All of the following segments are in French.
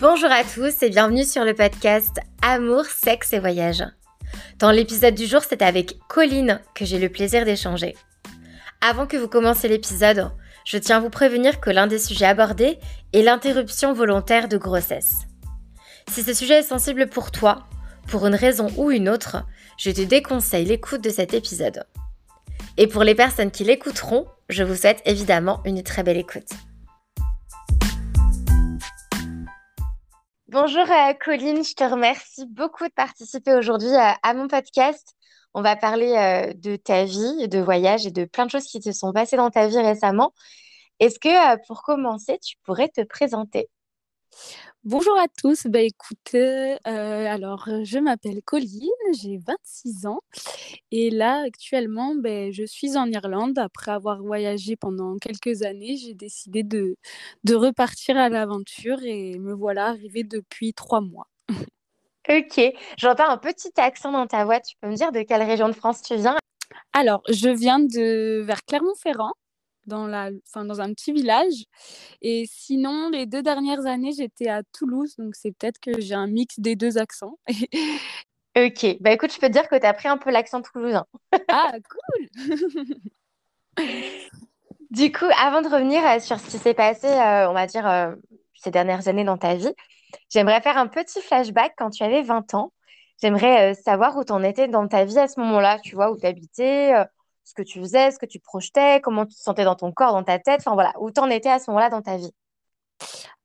Bonjour à tous et bienvenue sur le podcast Amour, sexe et voyage. Dans l'épisode du jour, c'est avec Colline que j'ai le plaisir d'échanger. Avant que vous commenciez l'épisode, je tiens à vous prévenir que l'un des sujets abordés est l'interruption volontaire de grossesse. Si ce sujet est sensible pour toi, pour une raison ou une autre, je te déconseille l'écoute de cet épisode. Et pour les personnes qui l'écouteront, je vous souhaite évidemment une très belle écoute. Bonjour euh, Colline, je te remercie beaucoup de participer aujourd'hui euh, à, mon podcast. On va parler euh, de ta vie, de voyage et de plein de choses qui te sont passées dans ta vie récemment. Est-ce que pour commencer, tu pourrais te présenter? Bonjour à tous, bah, écoutez, alors je m'appelle Colline, j'ai 26 ans et là actuellement ben, je suis en Irlande. Après avoir voyagé pendant quelques années, j'ai décidé de, de repartir à l'aventure et me voilà arrivée depuis trois mois. Ok, j'entends un petit accent dans ta voix, tu peux me dire de quelle région de France tu viens? Alors, je viens de vers Clermont-Ferrand dans, la, enfin, dans un petit village. Et sinon, les deux dernières années, j'étais à Toulouse, donc c'est peut-être que j'ai un mix des deux accents. ok, bah écoute, je peux te dire que tu as pris un peu l'accent toulousain. ah, cool Du coup, avant de revenir euh, sur ce qui s'est passé, euh, on va dire, euh, ces dernières années dans ta vie, j'aimerais faire un petit flashback quand tu avais 20 ans. J'aimerais savoir où tu en étais dans ta vie à ce moment-là, tu vois, où tu habitais, ce que tu faisais, ce que tu projetais, comment tu te sentais dans ton corps, dans ta tête, enfin voilà, où t'en étais à ce moment-là dans ta vie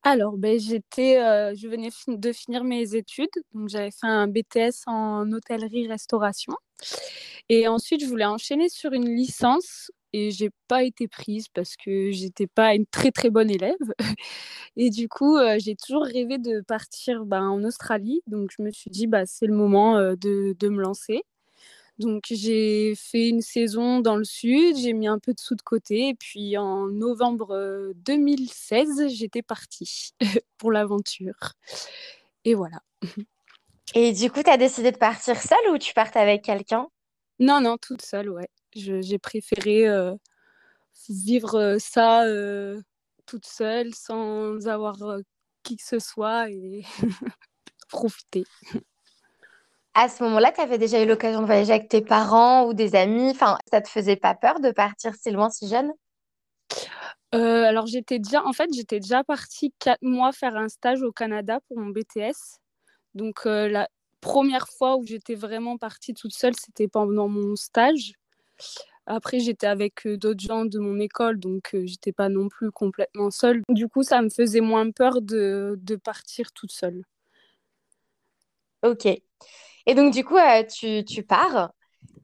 alors, ben, j'étais, euh, je venais de finir mes études, donc j'avais fait un BTS en hôtellerie-restauration. Et ensuite, je voulais enchaîner sur une licence et j'ai pas été prise parce que j'étais pas une très très bonne élève. Et du coup, euh, j'ai toujours rêvé de partir ben, en Australie, donc je me suis dit bah c'est le moment euh, de, de me lancer. Donc j'ai fait une saison dans le sud, j'ai mis un peu de sous de côté et puis en novembre 2016, j'étais partie pour l'aventure. Et voilà. Et du coup, tu as décidé de partir seule ou tu partes avec quelqu'un? Non, non, toute seule, ouais. J'ai préféré vivre ça toute seule sans avoir qui que ce soit et profiter à ce moment-là, tu avais déjà eu l'occasion de voyager avec tes parents ou des amis? Enfin, ça te faisait pas peur de partir si loin, si jeune? Euh, alors j'étais déjà, en fait, j'étais déjà partie quatre mois faire un stage au Canada pour mon BTS. Donc euh, la première fois où j'étais vraiment partie toute seule, c'était pendant mon stage. Après, j'étais avec euh, d'autres gens de mon école, donc j'étais pas non plus complètement seule. Du coup, ça me faisait moins peur de, de partir toute seule. Ok. Et donc, du coup, euh, tu, pars.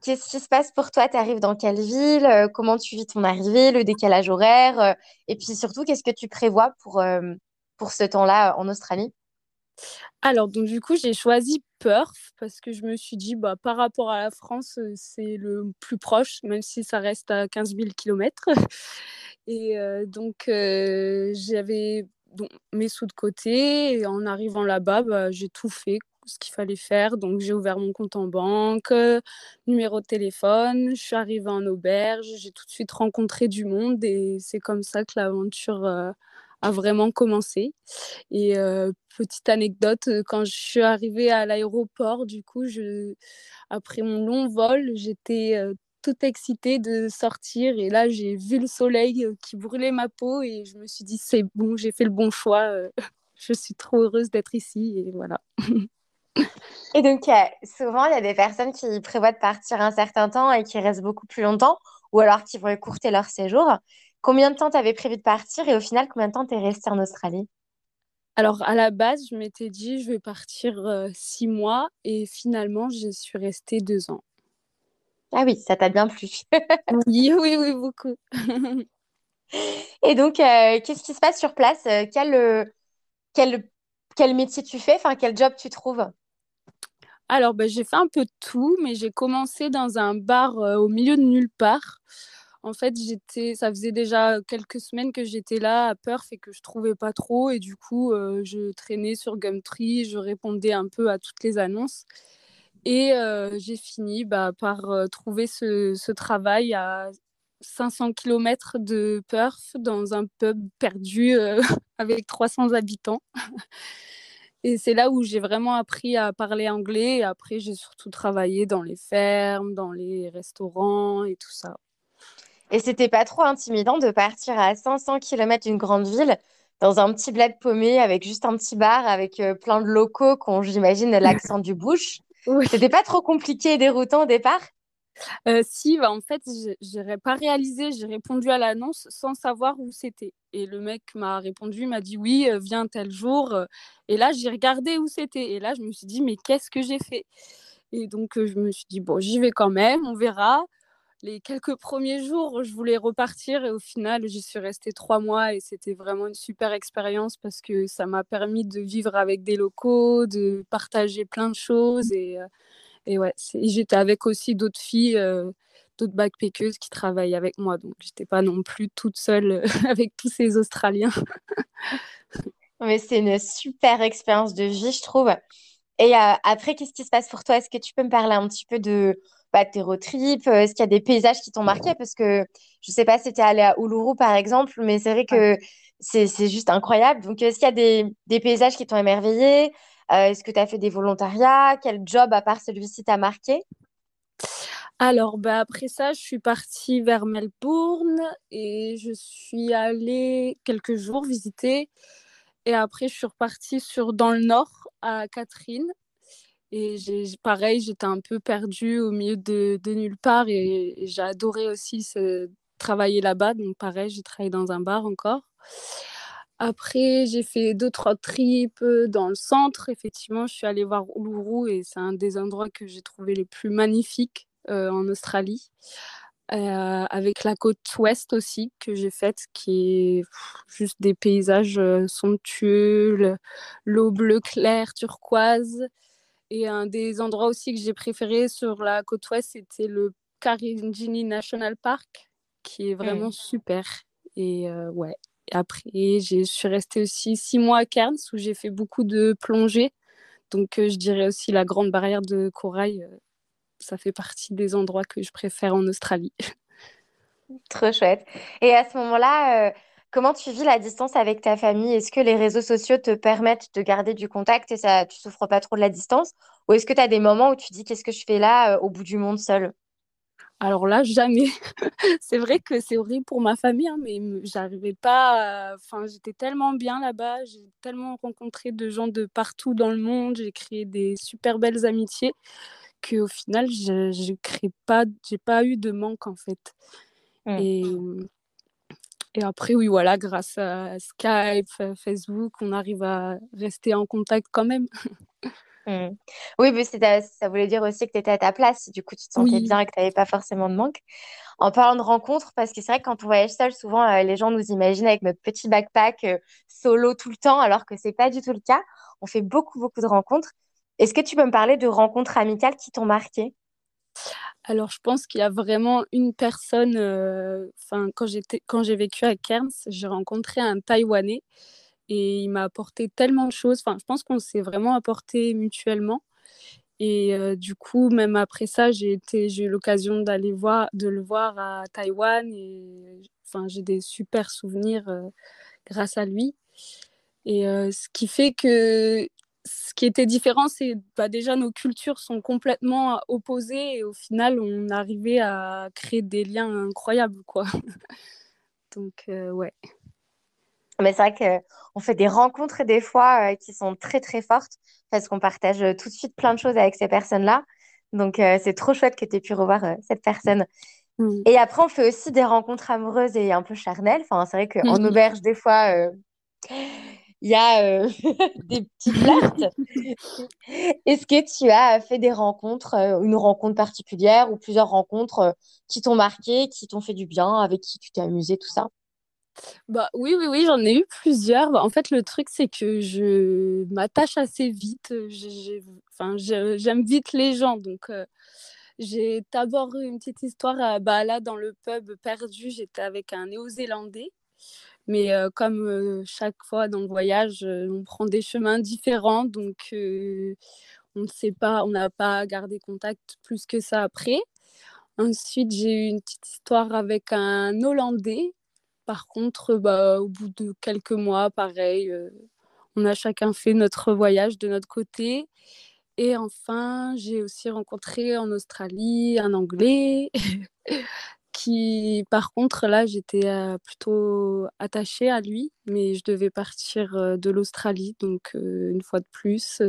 Qu'est-ce qui se passe pour toi? Tu arrives dans quelle ville? Euh, Comment tu vis ton arrivée Le décalage horaire? Euh, Et puis surtout, qu'est-ce que tu prévois pour, pour ce temps-là en Australie? Alors, donc du coup, j'ai choisi Perth parce que je me suis dit, bah, par rapport à la France, c'est le plus proche, même si ça reste à 15 000 km. Et donc, j'avais mes sous de côté. Et en arrivant là-bas, bah, j'ai tout fait ce qu'il fallait faire. Donc, j'ai ouvert mon compte en banque, numéro de téléphone. Je suis arrivée en auberge. J'ai tout de suite rencontré du monde et c'est comme ça que l'aventure euh, a vraiment commencé. Et euh, petite anecdote, quand je suis arrivée à l'aéroport, du coup, après mon long vol, j'étais euh, toute excitée de sortir et là j'ai vu le soleil qui brûlait ma peau et je me suis dit c'est bon, j'ai fait le bon choix. je suis trop heureuse d'être ici et voilà. Et donc, souvent, il y a des personnes qui prévoient de partir un certain temps et qui restent beaucoup plus longtemps, ou alors qui vont écourter leur séjour. Combien de temps tu avais prévu de partir et au final, combien de temps tu es resté en Australie? Alors, à la base, je m'étais dit, je vais partir euh, six mois et finalement, je suis restée deux ans. Ah oui, ça t'a bien plu. oui, oui, oui, beaucoup. et donc, euh, qu'est-ce qui se passe sur place? Quel, quel, quel métier tu fais Enfin, quel job tu trouves? Alors, ben, j'ai fait un peu de tout, mais j'ai commencé dans un bar euh, au milieu de nulle part. En fait, j'étais, ça faisait déjà quelques semaines que j'étais là à Perth et que je trouvais pas trop. Et du coup, euh, je traînais sur Gumtree, je répondais un peu à toutes les annonces. Et euh, j'ai fini bah, par trouver ce, ce, travail à 500 km de Perth dans un pub perdu avec 300 habitants. Et c'est là où j'ai vraiment appris à parler anglais. Et après, j'ai surtout travaillé dans les fermes, dans les restaurants et tout ça. Et c'était pas trop intimidant de partir à 500 km d'une grande ville dans un petit bled paumé avec juste un petit bar avec euh, plein de locaux qui ont, j'imagine, l'accent du bush? Oui. C'était pas trop compliqué et déroutant au départ? Euh, Si, bah, en fait, n'aurais pas réalisé. J'ai répondu à l'annonce sans savoir où c'était. Et le mec m'a répondu, m'a dit oui, euh, viens tel jour. Et là, j'ai regardé où c'était. Et là, je me suis dit, mais qu'est-ce que j'ai fait? Et donc, je me suis dit, bon, j'y vais quand même, on verra les quelques premiers jours, je voulais repartir et au final, j'y suis restée trois mois et c'était vraiment une super expérience parce que ça m'a permis de vivre avec des locaux, de partager plein de choses et, euh, et ouais, j'étais avec aussi d'autres filles, euh, d'autres backpackeuses qui travaillent avec moi, donc j'étais pas non plus toute seule euh, avec tous ces Australiens. Mais c'est une super expérience de vie, je trouve. Et après, qu'est-ce qui se passe pour toi? Est-ce que tu peux me parler un petit peu de bah, tes road trips? Euh, Est-ce qu'il y a des paysages qui t'ont marqué? Parce que je sais pas si tu es allé à Uluru, par exemple, mais c'est vrai que c'est juste incroyable. Donc, est-ce qu'il y a des, des paysages qui t'ont émerveillé euh, Est-ce que tu as fait des volontariats? Quel job, à part celui-ci, t'a marqué? Alors, bah, après ça, je suis partie vers Melbourne et je suis allée quelques jours visiter. Et après, je suis repartie sur, dans le nord, à Catherine. Et pareil, j'étais un peu perdue au milieu de, nulle part et, j'ai adoré aussi travailler là-bas. Donc pareil, j'ai travaillé dans un bar encore. Après, j'ai fait deux, trois trips dans le centre. Effectivement, je suis allée voir Uluru et c'est un des endroits que j'ai trouvé les plus magnifiques euh, en Australie. Euh, avec la côte ouest aussi que j'ai faite, qui est juste des paysages euh, somptueux, l'eau bleue claire, turquoise. Et un des endroits aussi que j'ai préféré sur la côte ouest, c'était le Karinjini National Park, qui est vraiment mmh. super. Et euh, ouais. Après, je suis restée aussi six mois à Cairns où j'ai fait beaucoup de plongées. Donc, euh, je dirais aussi la grande barrière de corail. Euh, ça fait partie des endroits que je préfère en Australie. Trop chouette. Et à ce moment-là, Comment tu vis la distance avec ta famille? Est-ce que les réseaux sociaux te permettent de garder du contact et ça, tu souffres pas trop de la distance? Ou est-ce que tu as des moments où tu dis qu'est-ce que je fais là euh, au bout du monde seul? Alors là, jamais. c'est vrai que c'est horrible pour ma famille, hein, mais j'arrivais pas. Enfin, j'étais tellement bien là-bas. J'ai tellement rencontré de gens de partout dans le monde. J'ai créé des super belles amitiés qu'au final, je n'ai pas, j'ai pas eu de manque en fait. Mmh. Et et après, oui, voilà, grâce à Skype, Facebook, on arrive à rester en contact quand même. Mmh. Oui, mais ça voulait dire aussi que tu étais à ta place. Du coup, tu te sentais bien et que tu n'avais pas forcément de manque. En parlant de rencontres, parce que c'est vrai que quand on voyage seul, souvent euh, les gens nous imaginent avec notre petit backpack euh, solo tout le temps, alors que c'est pas du tout le cas. On fait beaucoup, beaucoup de rencontres. Est-ce que tu peux me parler de rencontres amicales qui t'ont marqué? Alors, je pense qu'il y a vraiment une personne. Euh, quand j'étais, quand j'ai vécu à Cairns, j'ai rencontré un Taïwanais et il m'a apporté tellement de choses. Enfin, je pense qu'on s'est vraiment apporté mutuellement. Et euh, du coup, même après ça, j'ai eu l'occasion d'aller voir, de le voir à Taïwan. Et enfin, j'ai des super souvenirs euh, grâce à lui. Et ce qui fait que ce qui était différent, c'est bah, déjà nos cultures sont complètement opposées et au final, on arrivait à créer des liens incroyables, quoi. Donc, euh, ouais. Mais c'est vrai qu'on fait des rencontres des fois euh, qui sont très très fortes parce qu'on partage tout de suite plein de choses avec ces personnes-là. Donc, euh, c'est trop chouette que tu aies pu revoir cette personne. Mmh. Et après, on fait aussi des rencontres amoureuses et un peu charnelles. Enfin, c'est vrai qu'en mmh. auberge, des fois, il y a euh, des petits flirts. Est-ce que tu as fait des rencontres, euh, une rencontre particulière ou plusieurs rencontres euh, qui t'ont marqué, qui t'ont fait du bien, avec qui tu t'es amusé, tout ça? Bah, oui, oui, oui, j'en ai eu plusieurs. Bah, en fait, le truc, c'est que je m'attache assez vite. J'aime vite les gens. Donc, j'ai d'abord eu une petite histoire bah, là, dans le pub perdu. J'étais avec un Néo-Zélandais. Mais comme chaque fois dans le voyage, on prend des chemins différents, donc on ne sait pas, on n'a pas gardé contact plus que ça après. Ensuite, j'ai eu une petite histoire avec un Hollandais. Par contre, bah, au bout de quelques mois, pareil, on a chacun fait notre voyage de notre côté. Et enfin, j'ai aussi rencontré en Australie un Anglais qui, par contre, là, j'étais plutôt attachée à lui, mais je devais partir de l'Australie. Donc, une fois de plus,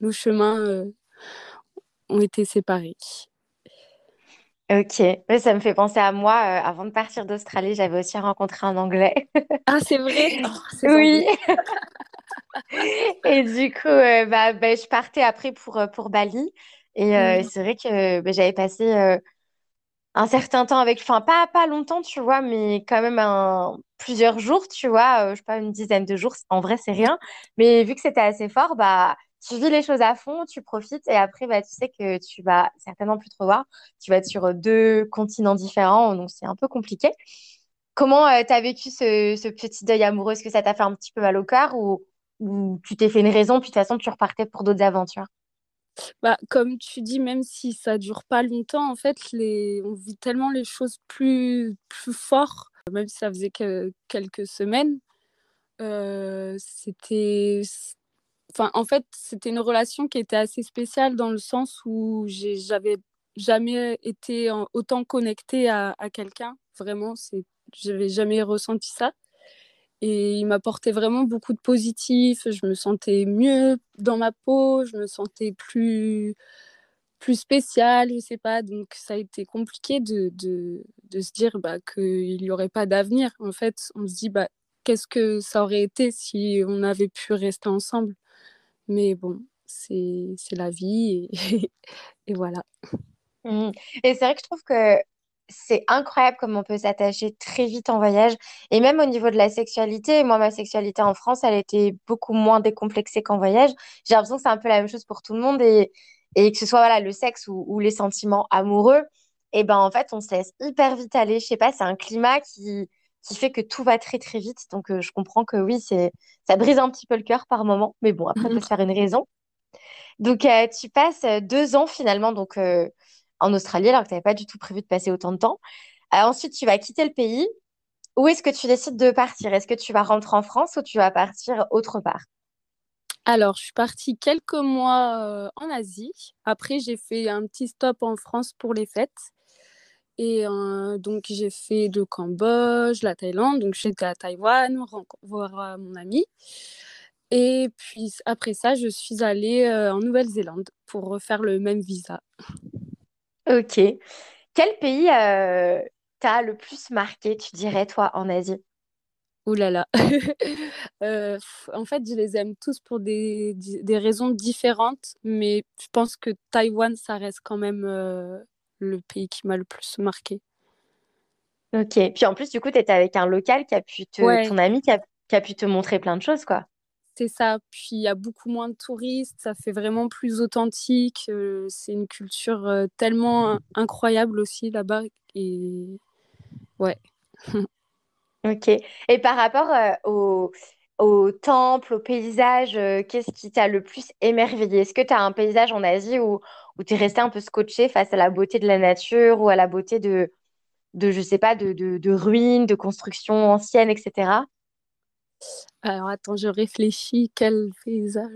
nos chemins ont été séparés. Ok, ça me fait penser à moi. avant de partir d'Australie, j'avais aussi rencontré un Anglais. ah, c'est vrai? Oh, Oui. et du coup, bah, bah, je partais après pour, pour Bali. Et c'est vrai que bah, j'avais passé un certain temps avec, enfin, pas, pas longtemps, tu vois, mais quand même un, plusieurs jours, tu vois, je sais pas, une dizaine de jours. En vrai, c'est rien. Mais vu que c'était assez fort, bah, tu vis les choses à fond, tu profites et après, bah, tu sais que tu vas certainement plus te revoir. Tu vas être sur deux continents différents, donc c'est un peu compliqué. Comment euh, tu as vécu ce, petit deuil amoureux? Est-ce que ça t'a fait un petit peu mal au cœur ou, tu t'es fait une raison, puis de toute façon, tu repartais pour d'autres aventures? Bah, comme tu dis, même si ça dure pas longtemps, en fait, on vit tellement les choses plus, plus fort, même si ça faisait que quelques semaines. Euh, c'était Enfin, en fait, c'était une relation qui était assez spéciale dans le sens où j'avais jamais été autant connectée à, quelqu'un. Vraiment, j'avais jamais ressenti ça. Et il m'apportait vraiment beaucoup de positif. Je me sentais mieux dans ma peau. Je me sentais plus, plus spéciale, je sais pas. Donc, ça a été compliqué de, de, de se dire bah, qu'il n'y aurait pas d'avenir. En fait, on se dit bah, qu'est-ce que ça aurait été si on avait pu rester ensemble? Mais bon, c'est la vie et, voilà. Mmh. Et c'est vrai que je trouve que c'est incroyable comme on peut s'attacher très vite en voyage. Et même au niveau de la sexualité, moi, ma sexualité en France, elle était beaucoup moins décomplexée qu'en voyage. J'ai l'impression que c'est un peu la même chose pour tout le monde. Et, et que ce soit voilà, le sexe ou, les sentiments amoureux, et ben en fait, on se laisse hyper vite aller. Je sais pas, c'est un climat qui, qui fait que tout va très très vite. Donc euh, je comprends que oui, c'est ça brise un petit peu le cœur par moment, mais bon, après, il se faire une raison. Donc euh, tu passes euh, deux ans finalement donc, en Australie alors que tu n'avais pas du tout prévu de passer autant de temps. ensuite, tu vas quitter le pays. Où est-ce que tu décides de partir? Est-ce que tu vas rentrer en France ou tu vas partir autre part? Alors, je suis partie quelques mois en Asie. Après, j'ai fait un petit stop en France pour les fêtes. Et donc, j'ai fait le Cambodge, la Thaïlande. Donc, j'étais à Taïwan, voir mon ami. Et puis, après ça, je suis allée en Nouvelle-Zélande pour refaire le même visa. Ok. Quel pays t'a le plus marqué, tu dirais, toi, en Asie? Ouh là là. en fait, je les aime tous pour des, des, raisons différentes, mais je pense que Taïwan, ça reste quand même le pays qui m'a le plus marqué. Ok. Puis en plus, du coup, tu étais avec un local qui a pu te, ton ami qui a, qui a, pu te montrer plein de choses, quoi. C'est ça. Puis il y a beaucoup moins de touristes, ça fait vraiment plus authentique. Euh, c'est une culture euh, tellement incroyable aussi là-bas. Et ouais. ok. Et par rapport euh, au, au temple, au paysage, qu'est-ce qui t'a le plus émerveillé? Est-ce que tu as un paysage en Asie où, où tu es resté un peu scotché face à la beauté de la nature ou à la beauté de, de je sais pas, de, de, ruines, de constructions anciennes, etc. Alors attends, je réfléchis, quel paysage?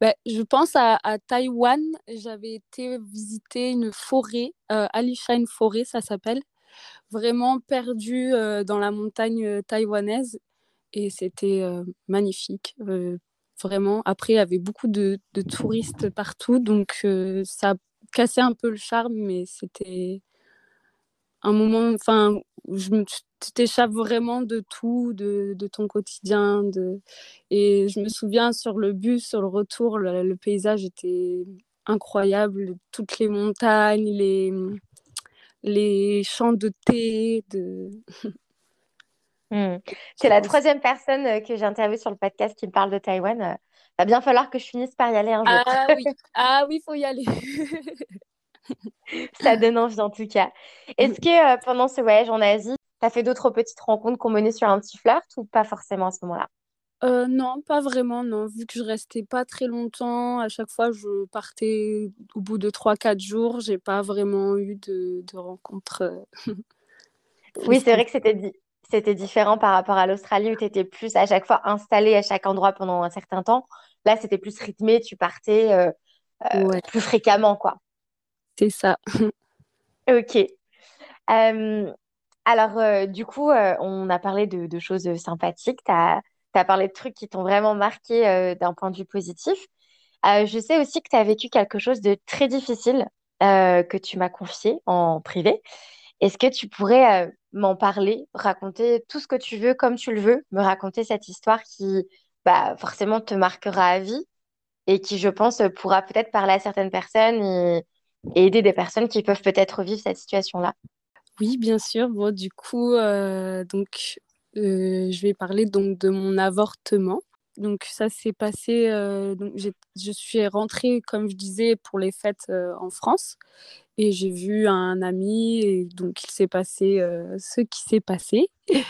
Ben, Je pense à, à Taïwan, j'avais été visiter une forêt, euh, Alishan Forêt ça s'appelle, vraiment perdue euh, dans la montagne euh, taïwanaise et c'était euh, magnifique vraiment. Après, il y avait beaucoup de, touristes partout, donc ça cassait un peu le charme, mais c'était un moment, enfin, tu t'échappes vraiment de tout, de, ton quotidien. De... Et je me souviens sur le bus, sur le retour, le, paysage était incroyable. Toutes les montagnes, les, les champs de thé. De... Hmm. C'est la troisième personne euh, que j'ai interviewée sur le podcast qui me parle de Taïwan. Il euh, va bien falloir que je finisse par y aller un jour. Ah oui, ah oui, faut y aller. Ça donne envie en tout cas. Est-ce que euh, pendant ce voyage en Asie, tu as fait d'autres petites rencontres qu'on menait sur un petit flirt ou pas forcément à ce moment-là? Non, pas vraiment, non. Vu que je restais pas très longtemps, à chaque fois je partais au bout de 3-4 jours, j'ai pas vraiment eu de, de rencontres. oui, c'est vrai que c'était c'était différent par rapport à l'Australie où tu étais plus à chaque fois installé à chaque endroit pendant un certain temps. Là, c'était plus rythmé, tu partais euh, euh, plus fréquemment, quoi. C'est ça. ok. Euh, alors, du coup, on a parlé de, choses sympathiques. Tu as, parlé de trucs qui t'ont vraiment marqué d'un point de vue positif. je sais aussi que tu as vécu quelque chose de très difficile que tu m'as confié en privé. Est-ce que tu pourrais m'en parler, raconter tout ce que tu veux comme tu le veux, me raconter cette histoire qui bah, forcément te marquera à vie et qui, je pense, pourra peut-être parler à certaines personnes et, aider des personnes qui peuvent peut-être vivre cette situation-là. Oui, bien sûr. Bon, du coup, euh, donc, euh, je vais parler donc de mon avortement. Donc ça s'est passé, je suis rentrée, comme je disais, pour les fêtes en France. Et j'ai vu un ami, et donc il s'est passé ce qui s'est passé.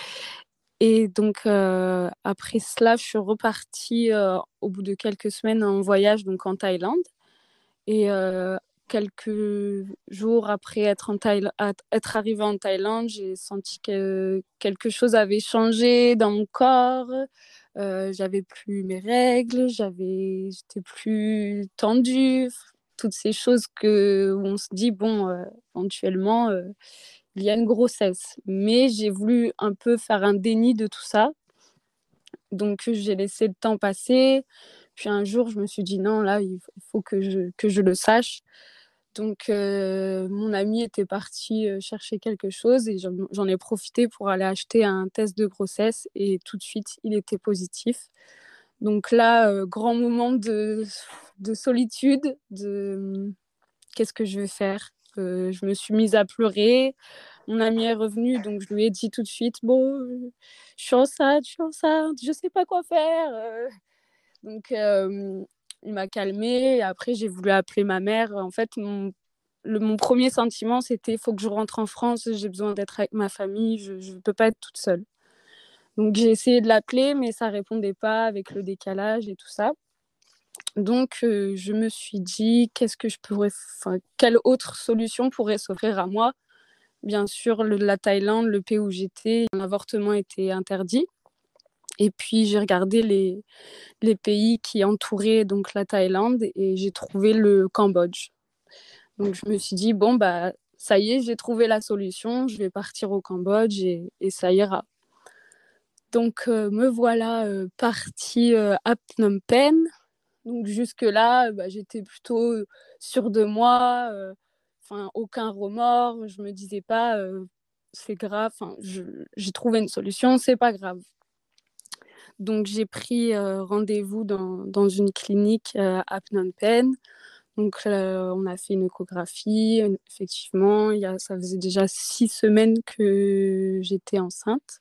Et donc, après cela, je suis repartie au bout de quelques semaines en voyage donc en Thaïlande. Et quelques jours après être, en être arrivée en Thaïlande, j'ai senti que quelque chose avait changé dans mon corps. J'avais plus mes règles, j'avais, j'étais plus tendue. Toutes ces choses que on se dit, bon, éventuellement il y a une grossesse. Mais j'ai voulu un peu faire un déni de tout ça. Donc j'ai laissé le temps passer. Puis un jour, je me suis dit non, là, il faut que je, que je le sache. Donc mon ami était parti chercher quelque chose et j'en ai profité pour aller acheter un test de grossesse et tout de suite, il était positif. Donc là, grand moment de, de solitude, de qu'est-ce que je vais faire? Je me suis mise à pleurer. Mon ami est revenu, donc je lui ai dit tout de suite Bon, je suis enceinte, je suis enceinte, je sais pas quoi faire. Euh. Il m'a calmée. après, j'ai voulu appeler ma mère. En fait, mon, mon premier sentiment, c'était faut que je rentre en France, j'ai besoin d'être avec ma famille, je ne peux pas être toute seule. Donc, j'ai essayé de l'appeler, mais ça répondait pas avec le décalage et tout ça. Donc, je me suis dit, qu'est-ce que je pourrais, quelle autre solution pourrait s'offrir à moi? Bien sûr, la Thaïlande, le pays où j'étais, l'avortement était interdit. Et puis, j'ai regardé les, les pays qui entouraient donc la Thaïlande et j'ai trouvé le Cambodge. Donc, je me suis dit, bon, bah, ça y est, j'ai trouvé la solution, je vais partir au Cambodge et, et ça ira. Donc, me voilà partie à Phnom Penh donc jusque-là, bah, j'étais plutôt sûre de moi, enfin aucun remords. Je me disais pas c'est grave, j'ai trouvé une solution, c'est pas grave. Donc j'ai pris rendez-vous dans, une clinique à Phnom Penh. Donc on a fait une échographie. Effectivement, ça faisait déjà six semaines que j'étais enceinte.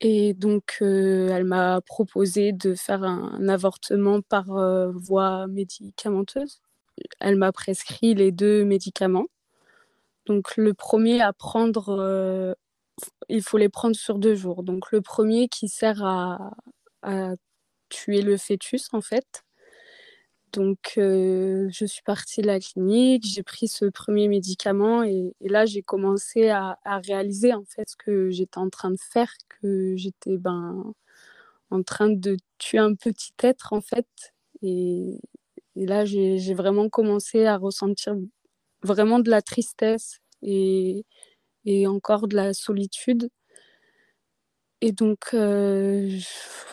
Et donc, euh, elle m'a proposé de faire un, avortement par euh, voie médicamenteuse. Elle m'a prescrit les deux médicaments. Donc, le premier à prendre, euh, il faut les prendre sur deux jours. Donc, le premier qui sert à, tuer le fœtus, en fait. Donc, euh, je suis partie de la clinique, j'ai pris ce premier médicament et, là, j'ai commencé à, réaliser en fait ce que j'étais en train de faire, que j'étais ben, en train de tuer un petit être en fait. Et, là, j'ai vraiment commencé à ressentir vraiment de la tristesse et, et encore de la solitude. Et donc, euh,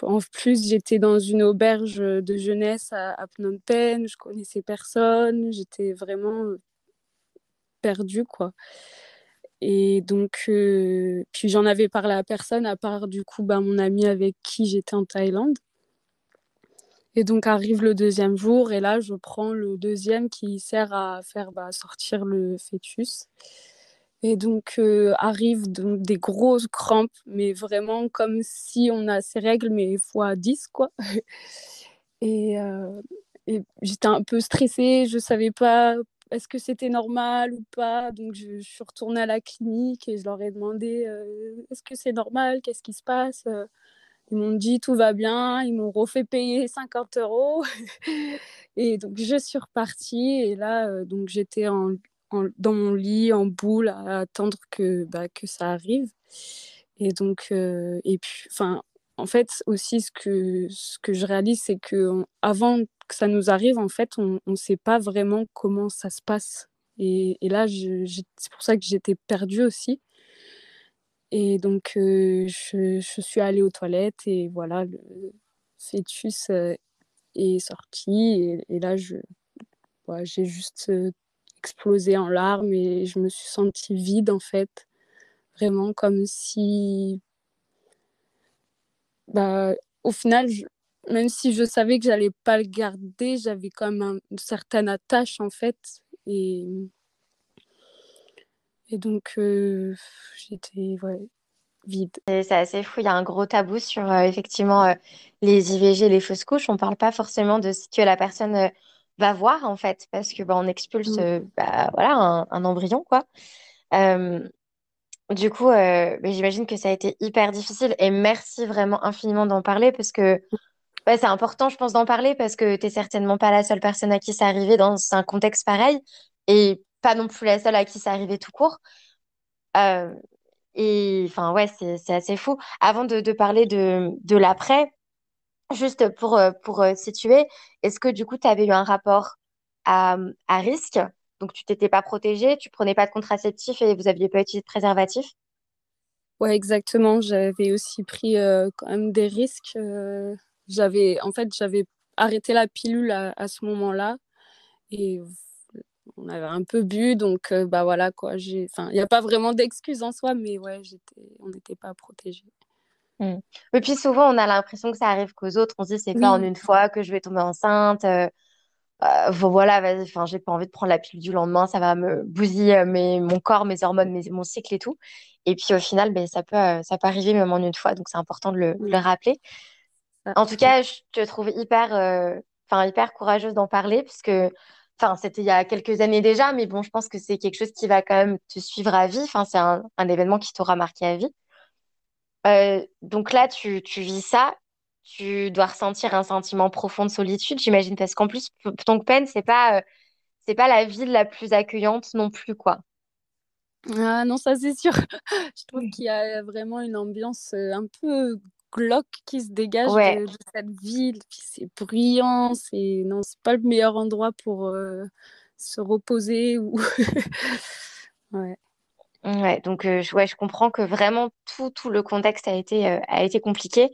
en plus, j'étais dans une auberge de jeunesse à, Phnom Penh, je connaissais personne, j'étais vraiment perdue, quoi. Et donc, euh, puis j'en avais parlé à personne, à part du coup bah, mon ami avec qui j'étais en Thaïlande. Et donc arrive le deuxième jour, et là, je prends le deuxième qui sert à faire bah, sortir le fœtus. Et donc euh, arrivent donc des grosses crampes, mais vraiment comme si on a ces règles, mais fois 10, quoi. et, euh, et j'étais un peu stressée, je savais pas est-ce que c'était normal ou pas. Donc je, suis retournée à la clinique et je leur ai demandé euh, est-ce que c'est normal, qu'est-ce qui se passe? Ils m'ont dit tout va bien, ils m'ont refait payer 50 euros. et donc je suis repartie et là, j'étais en, dans mon lit en boule à attendre que, bah, que ça arrive. Et donc, et puis, enfin, en fait, aussi, ce que, ce que je réalise, c'est que avant que ça nous arrive, en fait, on ne sait pas vraiment comment ça se passe. Et, et là, c'est pour ça que j'étais perdue aussi. Et donc, je, je, suis allée aux toilettes et voilà, le fœtus est sorti. Et, là, je, j'ai juste explosé en larmes et je me suis sentie vide, en fait. Vraiment comme si bah, au final, même si je savais que j'allais pas le garder, j'avais quand même une certaine attache en fait. Et, et donc, euh, j'étais vide. C'est assez fou, il y a un gros tabou sur euh, effectivement euh, les IVG, les fausses couches. On parle pas forcément de ce que la personne va voir en fait, parce que bah, on expulse mmh. bah, voilà, un, un, embryon quoi. Du coup, euh, j'imagine que ça a été hyper difficile et merci vraiment infiniment d'en parler parce que c'est important, je pense, d'en parler parce que tu n'es certainement pas la seule personne à qui c'est arrivé dans un contexte pareil et pas non plus la seule à qui c'est arrivé tout court. Euh, et enfin, ouais, c'est assez fou. Avant de, de parler de, de l'après, juste pour, euh, pour situer, est-ce que du coup, tu avais eu un rapport à, à risque? Donc, tu t'étais pas protégée, tu prenais pas de contraceptif et vous aviez pas utilisé de préservatif? Ouais, exactement. J'avais aussi pris euh, quand même des risques. Euh, j'avais, en fait, j'avais arrêté la pilule à, ce moment-là et on avait un peu bu, donc euh, bah voilà quoi. Il n'y a pas vraiment d'excuses en soi, mais ouais, j'étais, on n'était pas protégés. Mmh. Et puis souvent, on a l'impression que ça arrive qu'aux autres. On se dit, c'est pas en une fois que je vais tomber enceinte. Euh, voilà, enfin, j'ai pas envie de prendre la pilule du lendemain, ça va me bousiller euh, mes, mon corps, mes hormones, mes, mon cycle et tout. Et puis au final, ben, ça, peut, euh, ça peut arriver même en une fois, donc c'est important de le, le rappeler. En tout cas, je te trouve hyper, enfin hyper courageuse d'en parler, puisque enfin, c'était il y a quelques années déjà, mais bon, je pense que c'est quelque chose qui va quand même te suivre à vie. Enfin, c'est un, un événement qui t'aura marqué à vie. Donc là, tu, tu vis ça tu dois ressentir un sentiment profond de solitude, j'imagine, parce qu'en plus, peine, c'est pas, euh, c'est pas la ville la plus accueillante non plus, quoi. Ah non, ça c'est sûr. Je trouve qu'il y a vraiment une ambiance euh, un peu glauque qui se dégage de, cette ville. C'est bruyant, c'est non, c'est pas le meilleur endroit pour euh, se reposer ou. ouais. Ouais, donc ouais, je comprends que vraiment tout, tout le contexte a été, a été compliqué.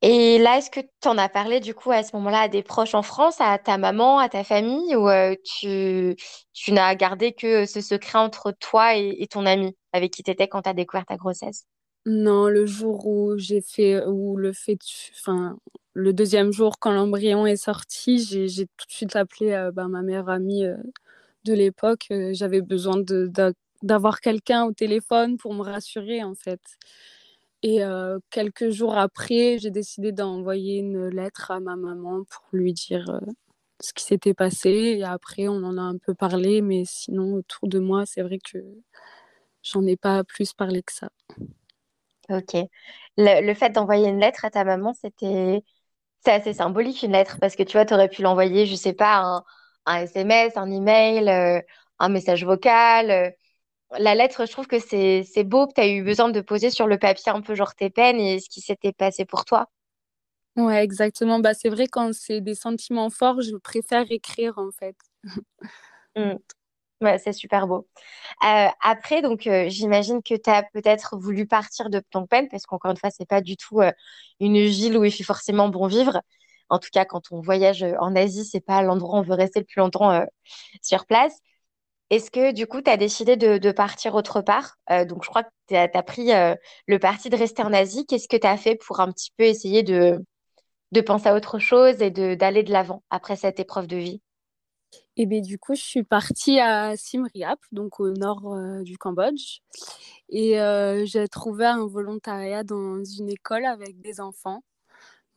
Et là, est-ce que tu en as parlé du coup à ce moment-là à des proches en France, à ta maman, à ta famille, ou euh, tu, tu n'as gardé que ce secret entre toi et, ton ami avec qui tu étais quand tu as découvert ta grossesse? Non, le jour où j'ai fait, où le fait, enfin, le deuxième jour quand l'embryon est sorti, j'ai tout de suite appelé euh, bah, ma meilleure amie euh, de l'époque. J'avais besoin de, d'avoir quelqu'un au téléphone pour me rassurer en fait. Et quelques jours après, j'ai décidé d'envoyer une lettre à ma maman pour lui dire ce qui s'était passé. Et après, on en a un peu parlé, mais sinon, autour de moi, c'est vrai que j'en ai pas plus parlé que ça. Ok. Le, fait d'envoyer une lettre à ta maman, c'était c'est assez symbolique une lettre parce que tu vois, tu aurais pu l'envoyer, je sais pas, un, un SMS, un email, un message vocal la lettre, je trouve que c'est beau que tu as eu besoin de poser sur le papier un peu genre tes peines et ce qui s'était passé pour toi. Ouais, exactement. Bah, c'est vrai, quand c'est des sentiments forts, je préfère écrire en fait. Mmh. Ouais, c'est super beau. Euh, après, donc, euh, j'imagine que tu as peut-être voulu partir de Phnom Penh parce qu'encore une fois, c'est pas du tout euh, une ville où il fait forcément bon vivre. En tout cas, quand on voyage en Asie, c'est pas l'endroit où on veut rester le plus longtemps sur place. Est-ce que du coup, tu as décidé de, partir autre part? Euh, Donc, je crois que tu as, pris euh, le parti de rester en Asie. Qu'est-ce que tu as fait pour un petit peu essayer de, penser à autre chose et d'aller de l'avant après cette épreuve de vie? Eh bien, du coup, je suis partie à Siem Reap, donc au nord euh, du Cambodge. Et j'ai trouvé un volontariat dans une école avec des enfants.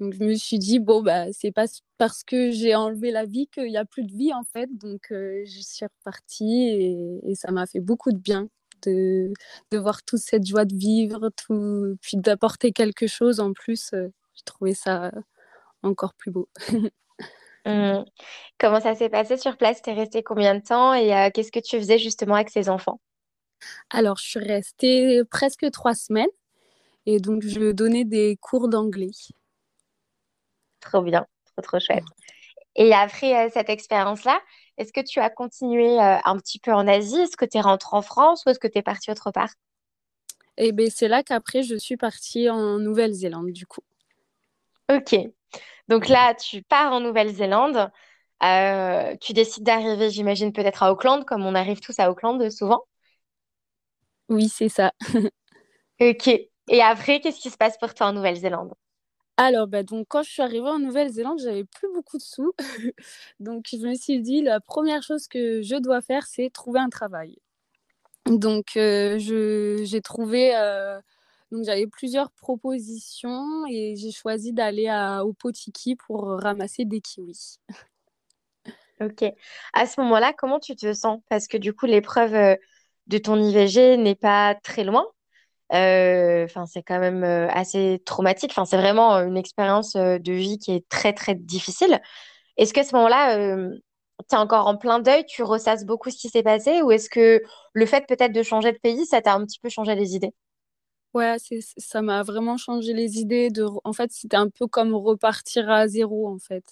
Donc je me suis dit, bon, bah, c'est pas parce que j'ai enlevé la vie qu'il n'y a plus de vie en fait. Donc euh, je suis repartie et, ça m'a fait beaucoup de bien de, de, voir toute cette joie de vivre, tout, puis d'apporter quelque chose en plus. Euh, j'ai trouvé ça encore plus beau. Mmh. Comment ça s'est passé sur place? Tu es restée combien de temps et euh, qu'est-ce que tu faisais justement avec ces enfants? Alors, je suis restée presque trois semaines. Et donc, je donnais des cours d'anglais. Trop bien, trop, trop chouette. Et après cette expérience-là, est-ce que tu as continué un petit peu en Asie? Est-ce que tu es rentrée en France ou est-ce que tu es partie autre part? Et ben, c'est là qu'après, je suis partie en Nouvelle-Zélande, du coup. Ok. Donc là, tu pars en Nouvelle-Zélande. Euh, tu décides d'arriver, j'imagine, peut-être à Auckland, comme on arrive tous à Auckland souvent. Oui, c'est ça. Ok. Et après, qu'est-ce qui se passe pour toi en Nouvelle-Zélande? Alors, bah, donc, quand je suis arrivée en Nouvelle-Zélande, j'avais plus beaucoup de sous. donc, je me suis dit, la première chose que je dois faire, c'est trouver un travail. Donc, euh, j'ai trouvé. euh, donc, j'avais plusieurs propositions et j'ai choisi d'aller au Potiki pour ramasser des kiwis. Ok. À ce moment-là, comment tu te sens? Parce que du coup, l'épreuve euh, de ton IVG n'est pas très loin. Euh, Enfin, c'est quand même euh, assez traumatique. Enfin, c'est vraiment euh, une expérience de vie qui est très, très difficile. Est-ce qu'à ce moment-là, tu es encore en plein deuil, tu ressasses beaucoup ce qui s'est passé, ou est-ce que le fait peut-être de changer de pays, ça t'a un petit peu changé les idées? Ouais, ça m'a vraiment changé les idées. En fait, c'était un peu comme repartir à zéro, en fait.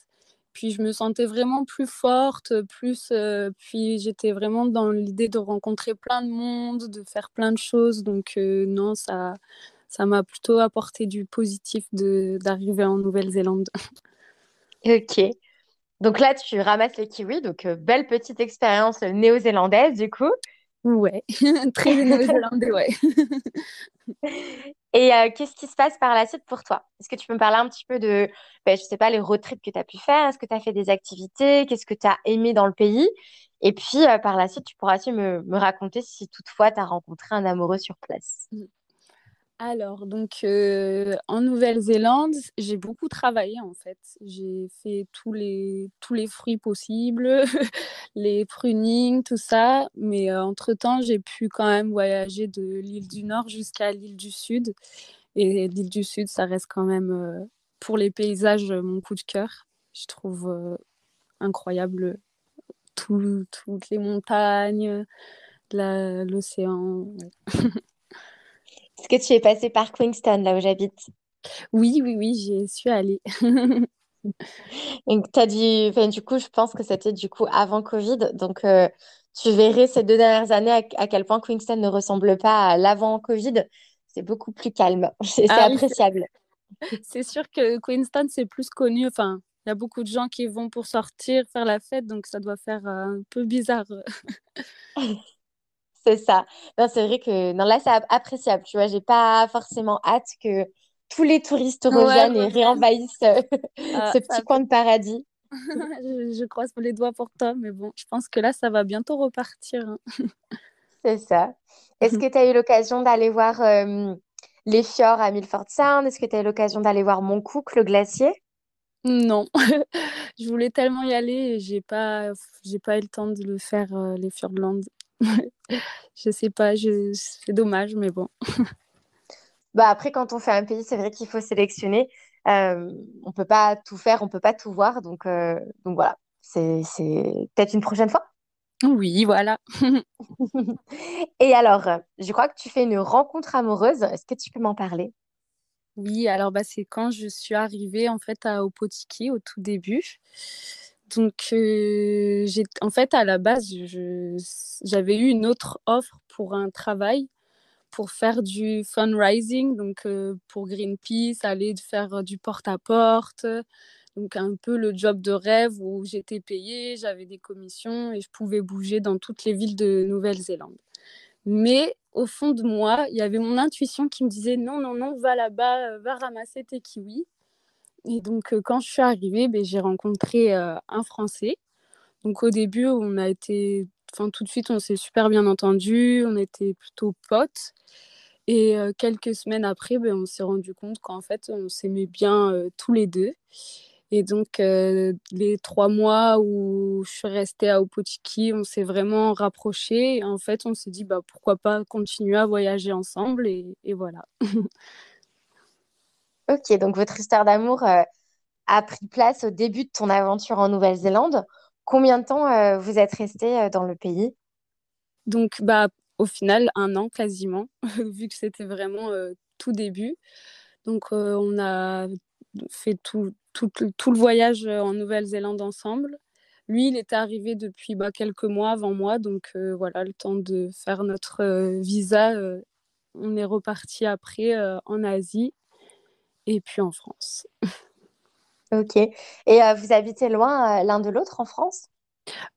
Puis je me sentais vraiment plus forte, plus, euh, puis j'étais vraiment dans l'idée de rencontrer plein de monde, de faire plein de choses. Donc euh, non, ça, ça m'a plutôt apporté du positif de d'arriver en Nouvelle-Zélande. Ok. Donc là, tu ramasses les kiwis, donc euh, belle petite expérience néo-zélandaise du coup. Ouais, très néo-zélandais, ouais. Et euh, qu'est-ce qui se passe par la suite pour toi? Est-ce que tu peux me parler un petit peu de, ben, je sais pas, les road que tu as pu faire? Est-ce que tu as fait des activités? Qu'est-ce que tu as aimé dans le pays? Et puis euh, par la suite, tu pourras aussi me, me raconter si toutefois tu as rencontré un amoureux sur place. Alors, donc, euh, en Nouvelle-Zélande, j'ai beaucoup travaillé en fait. J'ai fait tous les, tous les fruits possibles, les prunings, tout ça. Mais euh, entre-temps, j'ai pu quand même voyager de l'île du Nord jusqu'à l'île du Sud. Et l'île du Sud, ça reste quand même, euh, pour les paysages, mon coup de cœur. Je trouve incroyable tout- toutes les montagnes, l'océan. Est-ce que tu es passé par Queenstown, là où j'habite? Oui, oui, oui, j'y suis allée. Donc, t'as dit, enfin, du coup, je pense que c'était du coup avant Covid. Donc, euh, tu verrais ces deux dernières années à, à quel point Queenstown ne ressemble pas à l'avant Covid. C'est beaucoup plus calme. C'est Ah c'est appréciable. c'est sûr que Queenstown, c'est plus connu. Enfin, il y a beaucoup de gens qui vont pour sortir, faire la fête, donc ça doit faire euh, un peu bizarre. C'est ça. Non, c'est vrai que non, là, c'est ap- appréciable. Tu vois, j'ai pas forcément hâte que tous les touristes Ouais, reviennent et réenvahissent euh, Ah, ce ça petit coin de paradis. je, je croise les doigts pour toi, mais bon, je pense que là, ça va bientôt repartir. hein. C'est ça. Est-ce que tu as eu l'occasion d'aller voir euh, les fjords à Milford Sound? Est-ce que tu as eu l'occasion d'aller voir Montcook, le glacier? Non, je voulais tellement y aller et j'ai pas, j'ai pas eu le temps de le faire, euh, les Fjordlands. Je sais pas, je... c'est dommage, mais bon. Bah après, quand on fait un pays, c'est vrai qu'il faut sélectionner. Euh, on peut pas tout faire, on peut pas tout voir. Donc, euh, donc voilà, c'est, peut-être une prochaine fois. Oui, voilà. Et alors, je crois que tu fais une rencontre amoureuse. Est-ce que tu peux m'en parler? Oui, alors bah, c'est quand je suis arrivée en fait à Opotiki au tout début. Donc, euh, en fait, à la base, j'avais eu une autre offre pour un travail, pour faire du fundraising, donc euh, pour Greenpeace, aller faire du porte-à-porte, donc un peu le job de rêve où j'étais payée, j'avais des commissions et je pouvais bouger dans toutes les villes de Nouvelle-Zélande. Mais au fond de moi, il y avait mon intuition qui me disait non, non, non, va là-bas, euh, va ramasser tes kiwis. Et donc, euh, quand je suis arrivée, ben, j'ai rencontré euh, un Français. Donc, au début, on a été, enfin, tout de suite, on s'est super bien entendu, on était plutôt potes. Et euh, quelques semaines après, ben, on s'est rendu compte qu'en fait, on s'aimait bien tous les deux. Et donc, les trois mois où je suis restée à Opotiki, on s'est vraiment rapprochés. En fait, on s'est dit, bah, pourquoi pas continuer à voyager ensemble. Et voilà. Ok, donc votre histoire d'amour euh, a pris place au début de ton aventure en Nouvelle-Zélande. Combien de temps euh, vous êtes resté euh, dans le pays? Donc, bah, au final un an quasiment, vu que c'était vraiment tout début. Donc on a fait tout, tout, tout, le voyage en Nouvelle-Zélande ensemble. Lui, il était arrivé depuis bah, quelques mois avant moi, donc voilà, le temps de faire notre visa, on est reparti après en Asie et puis en France. Ok. Et vous habitez loin l'un de l'autre en France?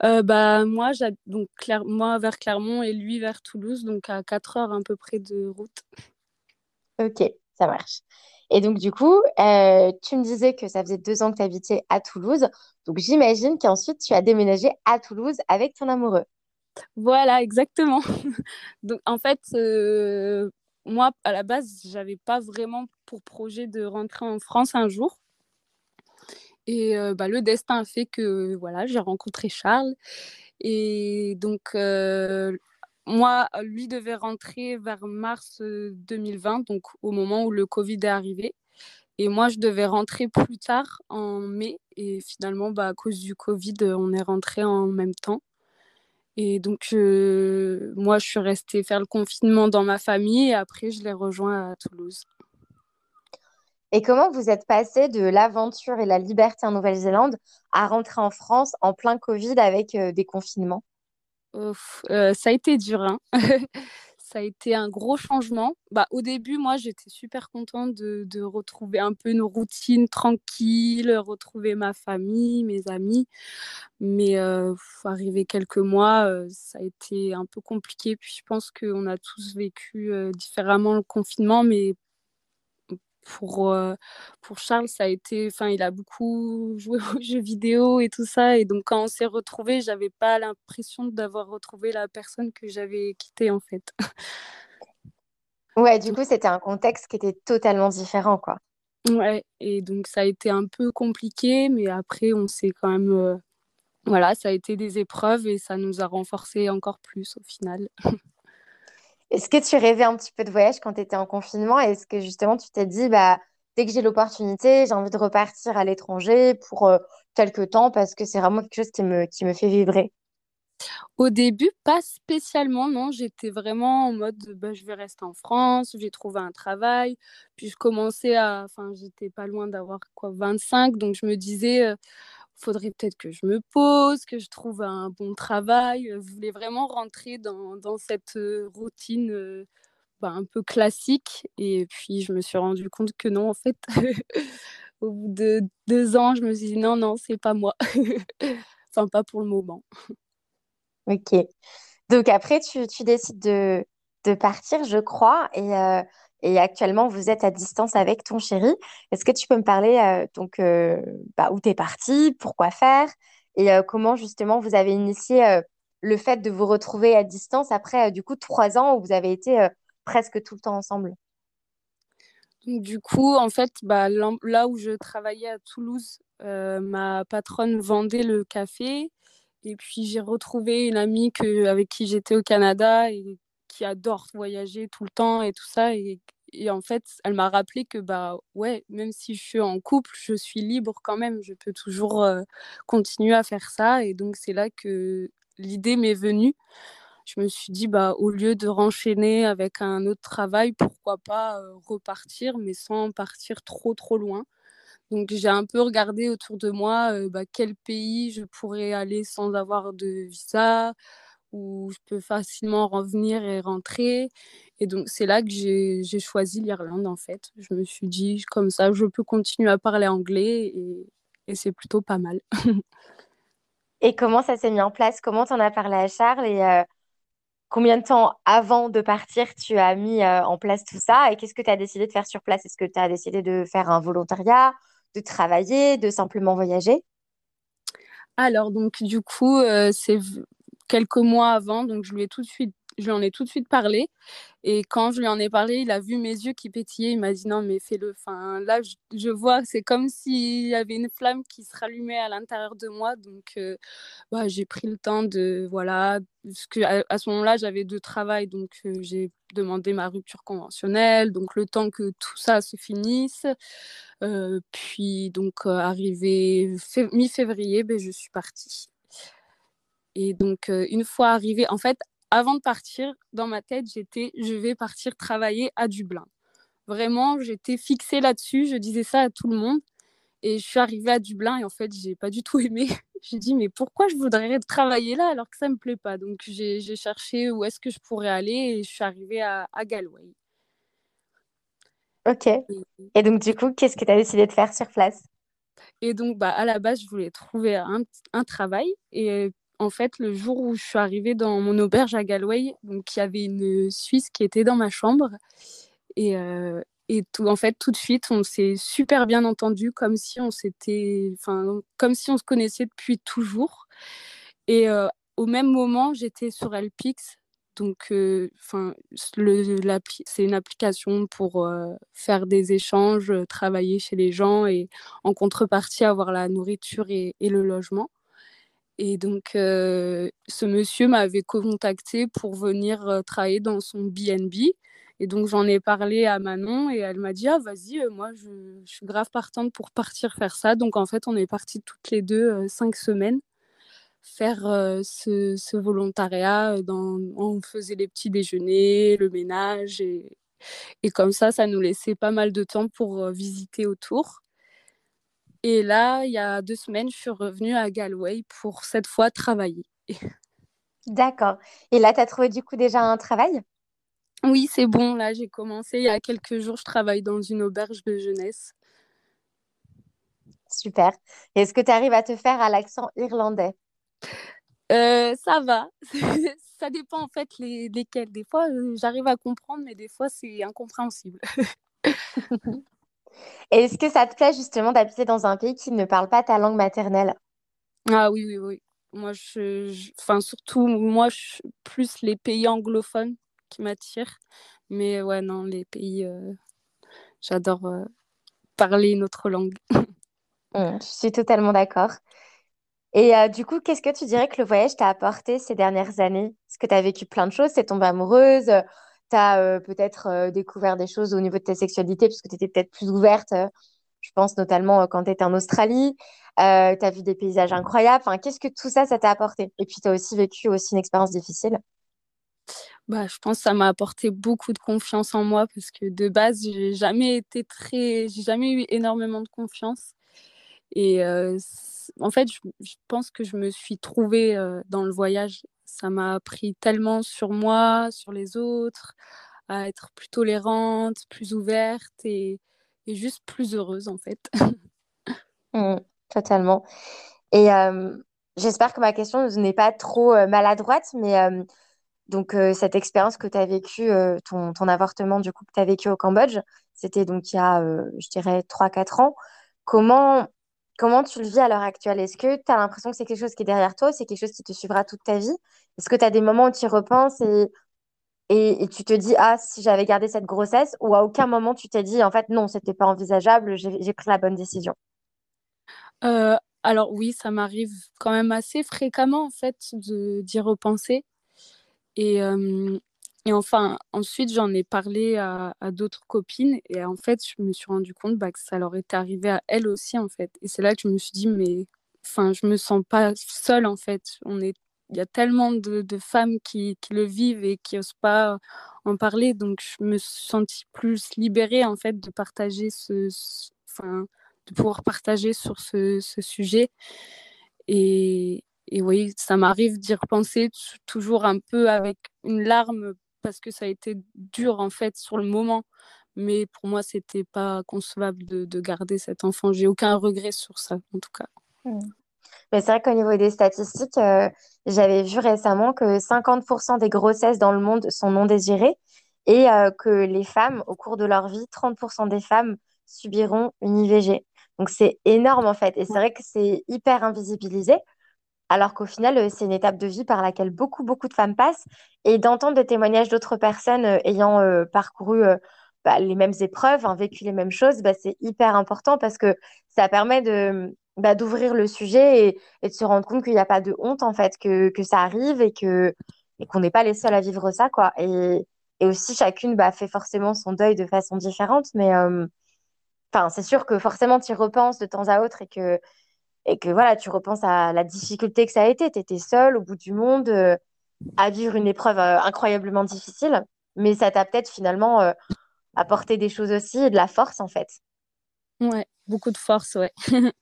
Bah, moi, donc, moi vers Clermont et lui vers Toulouse, donc à 4 heures à peu près de route. Ok, ça marche. Et donc, du coup, euh, tu me disais que ça faisait deux ans que tu habitais à Toulouse. Donc, j'imagine qu'ensuite, tu as déménagé à Toulouse avec ton amoureux. Voilà, exactement. donc, en fait, euh, moi, à la base, j'avais pas vraiment pour projet de rentrer en France un jour. Et euh, bah, le destin a fait que voilà, j'ai rencontré Charles. Et donc, moi, lui devait rentrer vers mars 2020, donc au moment où le Covid est arrivé. Et moi, je devais rentrer plus tard, en mai. Et finalement, bah, à cause du Covid, on est rentré en même temps. Et donc, moi, je suis restée faire le confinement dans ma famille et après, je l'ai rejoint à Toulouse. Et comment vous êtes passé de l'aventure et la liberté en Nouvelle-Zélande à rentrer en France en plein Covid avec des confinements? Euh, ça a été dur. Hein. ça a été un gros changement. Bah, au début, moi, j'étais super contente de, retrouver un peu une routine tranquille, retrouver ma famille, mes amis. Mais arrivé quelques mois, ça a été un peu compliqué. Puis je pense qu'on a tous vécu différemment le confinement, mais pour, euh, pour Charles, ça a été, enfin, il a beaucoup joué aux jeux vidéo et tout ça. Et donc, quand on s'est retrouvés, j'avais pas l'impression d'avoir retrouvé la personne que j'avais quittée, en fait. Ouais, du coup, c'était un contexte qui était totalement différent, quoi. Ouais, et donc ça a été un peu compliqué, mais après, on s'est quand même. Euh, voilà, ça a été des épreuves et ça nous a renforcés encore plus au final. Est-ce que tu rêvais un petit peu de voyage quand tu étais en confinement? Est-ce que justement tu t'es dit, bah, dès que j'ai l'opportunité, j'ai envie de repartir à l'étranger pour euh, quelques temps parce que c'est vraiment quelque chose qui me, qui me fait vibrer? Au début, pas spécialement, non. J'étais vraiment en mode, bah, je vais rester en France, j'ai trouvé un travail. Puis je commençais à, enfin, j'étais pas loin d'avoir quoi, 25, donc je me disais, euh, faudrait peut-être que je me pose, que je trouve un bon travail. Je voulais vraiment rentrer dans, cette routine bah, un peu classique? Et puis, je me suis rendu compte que non, en fait, au bout de deux ans, je me suis dit non, non, c'est pas moi. enfin, pas pour le moment. Ok. Donc après, tu, décides de, partir, je crois. Et et actuellement, vous êtes à distance avec ton chéri. Est-ce que tu peux me parler euh, donc euh, bah, où tu es parti, pourquoi faire? Et euh, comment justement vous avez initié le fait de vous retrouver à distance après du coup trois ans où vous avez été presque tout le temps ensemble? Du coup, en fait, bah, là où je travaillais à Toulouse, ma patronne vendait le café. Et puis j'ai retrouvé une amie avec qui j'étais au Canada qui adore voyager tout le temps et tout ça. Et, en fait, elle m'a rappelé que, bah ouais, même si je suis en couple, je suis libre quand même. Je peux toujours continuer à faire ça. Et donc, c'est là que l'idée m'est venue. Je me suis dit, bah, au lieu de renchaîner avec un autre travail, pourquoi pas repartir, mais sans partir trop, trop loin. Donc, j'ai un peu regardé autour de moi bah, quel pays je pourrais aller sans avoir de visa, où je peux facilement revenir et rentrer. Et donc, c'est là que j'ai choisi l'Irlande, en fait. Je me suis dit, comme ça, je peux continuer à parler anglais et, et c'est plutôt pas mal. et comment ça s'est mis en place? Comment tu en as parlé à Charles Et euh, combien de temps avant de partir tu as mis euh, en place tout ça Et qu'est-ce que tu as décidé de faire sur place? Est-ce que tu as décidé de faire un volontariat, de travailler, de simplement voyager? Alors, donc, du coup, euh, c'est quelques mois avant, donc je lui ai tout de suite je lui en ai tout de suite parlé. Et quand je lui en ai parlé, il a vu mes yeux qui pétillaient. Il m'a dit non, mais fais-le. Enfin, là, je, vois, c'est comme s'il y avait une flamme qui se rallumait à l'intérieur de moi. Donc, euh, bah, j'ai pris le temps de. Voilà. Parce que à, ce moment-là, j'avais deux travails. Donc, euh, j'ai demandé ma rupture conventionnelle. Donc, le temps que tout ça se finisse. Euh, puis, donc, arrivé mi-février, ben, je suis partie. Et donc, une fois arrivée, en fait, avant de partir, dans ma tête, j'étais je vais partir travailler à Dublin. Vraiment, j'étais fixée là-dessus. Je disais ça à tout le monde. Et je suis arrivée à Dublin et en fait, j'ai pas du tout aimé. j'ai dit, mais pourquoi je voudrais travailler là alors que ça me plaît pas? Donc, j'ai cherché où est-ce que je pourrais aller et je suis arrivée à, à Galway. Ok. Et, donc, du coup, qu'est-ce que tu as décidé de faire sur place? Et donc, bah, à la base, je voulais trouver un, un travail. Et en fait, le jour où je suis arrivée dans mon auberge à Galway, donc il y avait une Suisse qui était dans ma chambre. Et, euh, et tout, en fait, tout de suite, on s'est super bien entendu, comme si on s'était, enfin, comme si on se connaissait depuis toujours. Et euh, au même moment, j'étais sur Elpix. Donc, euh, enfin, c'est une application pour faire des échanges, travailler chez les gens et en contrepartie avoir la nourriture et le logement. Et donc, ce monsieur m'avait contacté pour venir travailler dans son BNB. Et donc, j'en ai parlé à Manon et elle m'a dit Ah, vas-y, euh, moi, je, suis grave partante pour partir faire ça. Donc, en fait, on est partis toutes les deux euh, cinq semaines faire euh, ce, volontariat. On faisait les petits déjeuners, le ménage. Et, et comme ça, ça nous laissait pas mal de temps pour visiter autour. Et là, il y a deux semaines, je suis revenue à Galway pour cette fois travailler. D'accord. Et là, tu as trouvé du coup déjà un travail? Oui, c'est bon. Là, j'ai commencé il y a quelques jours. Je travaille dans une auberge de jeunesse. Super. Est-ce que tu arrives à te faire à l'accent irlandais? Euh, Ça va. ça dépend en fait les, lesquels. Des fois, euh, j'arrive à comprendre, mais des fois, c'est incompréhensible. Est-ce que ça te plaît justement d'habiter dans un pays qui ne parle pas ta langue maternelle? Ah oui, oui, oui. Moi, je, enfin, surtout, moi, je, plus les pays anglophones qui m'attire. Mais ouais, non, les pays, euh, j'adore euh, parler une autre langue. Mmh, je suis totalement d'accord. Et euh, du coup, qu'est-ce que tu dirais que le voyage t'a apporté ces dernières années? Est-ce que tu as vécu plein de choses? T'es tombée amoureuse? Tu as peut-être découvert des choses au niveau de ta sexualité puisque tu étais peut-être plus ouverte. je pense notamment quand tu étais en Australie. tu as vu des paysages incroyables. Enfin, qu'est-ce que tout ça, ça t'a apporté? Et puis, tu as aussi vécu aussi une expérience difficile. Bah, je pense que ça m'a apporté beaucoup de confiance en moi parce que de base, j'ai jamais j'ai jamais eu énormément de confiance. Et en fait, je, pense que je me suis trouvée dans le voyage. Ça m'a appris tellement sur moi, sur les autres, à être plus tolérante, plus ouverte et, juste plus heureuse en fait. Mmh, totalement. Et j'espère que ma question n'est pas trop maladroite, mais donc, cette expérience que tu as vécue, ton, avortement du coup que tu as vécu au Cambodge, c'était donc il y a, je dirais, 3-4 ans. Comment, comment tu le vis à l'heure actuelle? Est-ce que tu as l'impression que c'est quelque chose qui est derrière toi c'est quelque chose qui te suivra toute ta vie? Est-ce que tu as des moments où tu y repenses et, et, tu te dis, ah, si j'avais gardé cette grossesse ou à aucun moment tu t'es dit, en fait, non, c'était pas envisageable, j'ai pris la bonne décision? Alors oui, ça m'arrive quand même assez fréquemment en fait d'y repenser. Et, et enfin, ensuite, j'en ai parlé à, d'autres copines et en fait, je me suis rendu compte bah, que ça leur était arrivé à elles aussi, en fait. Et c'est là que je me suis dit, mais enfin, je me sens pas seule, en fait. On est il y a tellement de, femmes qui, qui, le vivent et qui n'osent pas en parler. Donc, je me suis sentie plus libérée, en fait, de partager ce, enfin, de pouvoir partager sur ce, ce sujet. Et, et oui, ça m'arrive d'y repenser toujours un peu avec une larme parce que ça a été dur en fait sur le moment. Mais pour moi, c'était pas concevable de, garder cet enfant. J'ai aucun regret sur ça, en tout cas. Mmh. Mais c'est vrai qu'au niveau des statistiques, euh, j'avais vu récemment que 50% des grossesses dans le monde sont non désirées et euh, que les femmes, au cours de leur vie, 30% des femmes subiront une IVG. Donc c'est énorme en fait. Et c'est vrai que c'est hyper invisibilisé alors qu'au final, euh, c'est une étape de vie par laquelle beaucoup, beaucoup de femmes passent. Et d'entendre des témoignages d'autres personnes euh, ayant euh, parcouru bah, les mêmes épreuves, hein, vécu les mêmes choses, bah, c'est hyper important parce que ça permet de, bah, d'ouvrir le sujet et, de se rendre compte qu'il n'y a pas de honte, en fait, que, ça arrive et qu'on n'est pas les seuls à vivre ça, quoi. Et, aussi, chacune fait forcément son deuil de façon différente, mais enfin, c'est sûr que forcément, tu y repenses de temps à autre et que et que voilà, tu repenses à la difficulté que ça a été. Tu étais seule au bout du monde. Euh, à vivre une épreuve incroyablement difficile, mais ça t'a peut-être finalement apporté des choses aussi et de la force en fait. Ouais, beaucoup de force, ouais.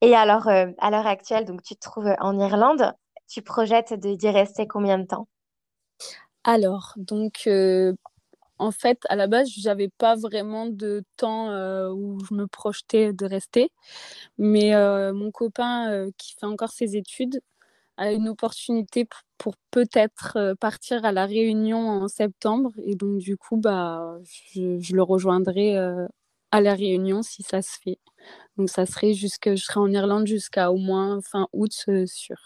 et alors, à l'heure actuelle, donc tu te trouves en Irlande, tu projettes d'y rester combien de temps? Alors, donc en fait, à la base, j'avais pas vraiment de temps euh, où je me projetais de rester. Mais euh, mon copain euh, qui fait encore ses études a une opportunité pour, peut-être partir à la Réunion en septembre. Et donc, du coup, bah, je, le rejoindrai à la Réunion si ça se fait. Donc, ça serait jusque, je serai en Irlande jusqu'à au moins fin août sûr.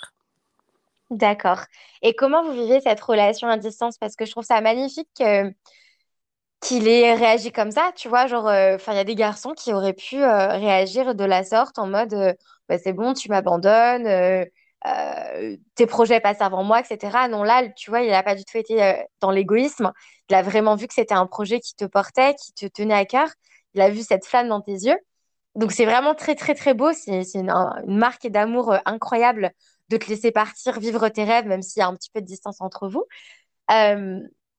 D'accord. Et comment vous vivez cette relation à distance? Parce que je trouve ça magnifique qu'il ait réagi comme ça, tu vois, genre, euh, enfin, il y a des garçons qui auraient pu euh, réagir de la sorte en mode, euh, bah, c'est bon, tu m'abandonnes, tes projets passent avant moi, etc. Non, là, tu vois, il n'a pas du tout été dans l'égoïsme. Il a vraiment vu que c'était un projet qui te portait, qui te tenait à cœur. Il a vu cette flamme dans tes yeux. Donc, c'est vraiment très, très, très beau. C'est une, une, marque d'amour incroyable de te laisser partir, vivre tes rêves, même s'il y a un petit peu de distance entre vous.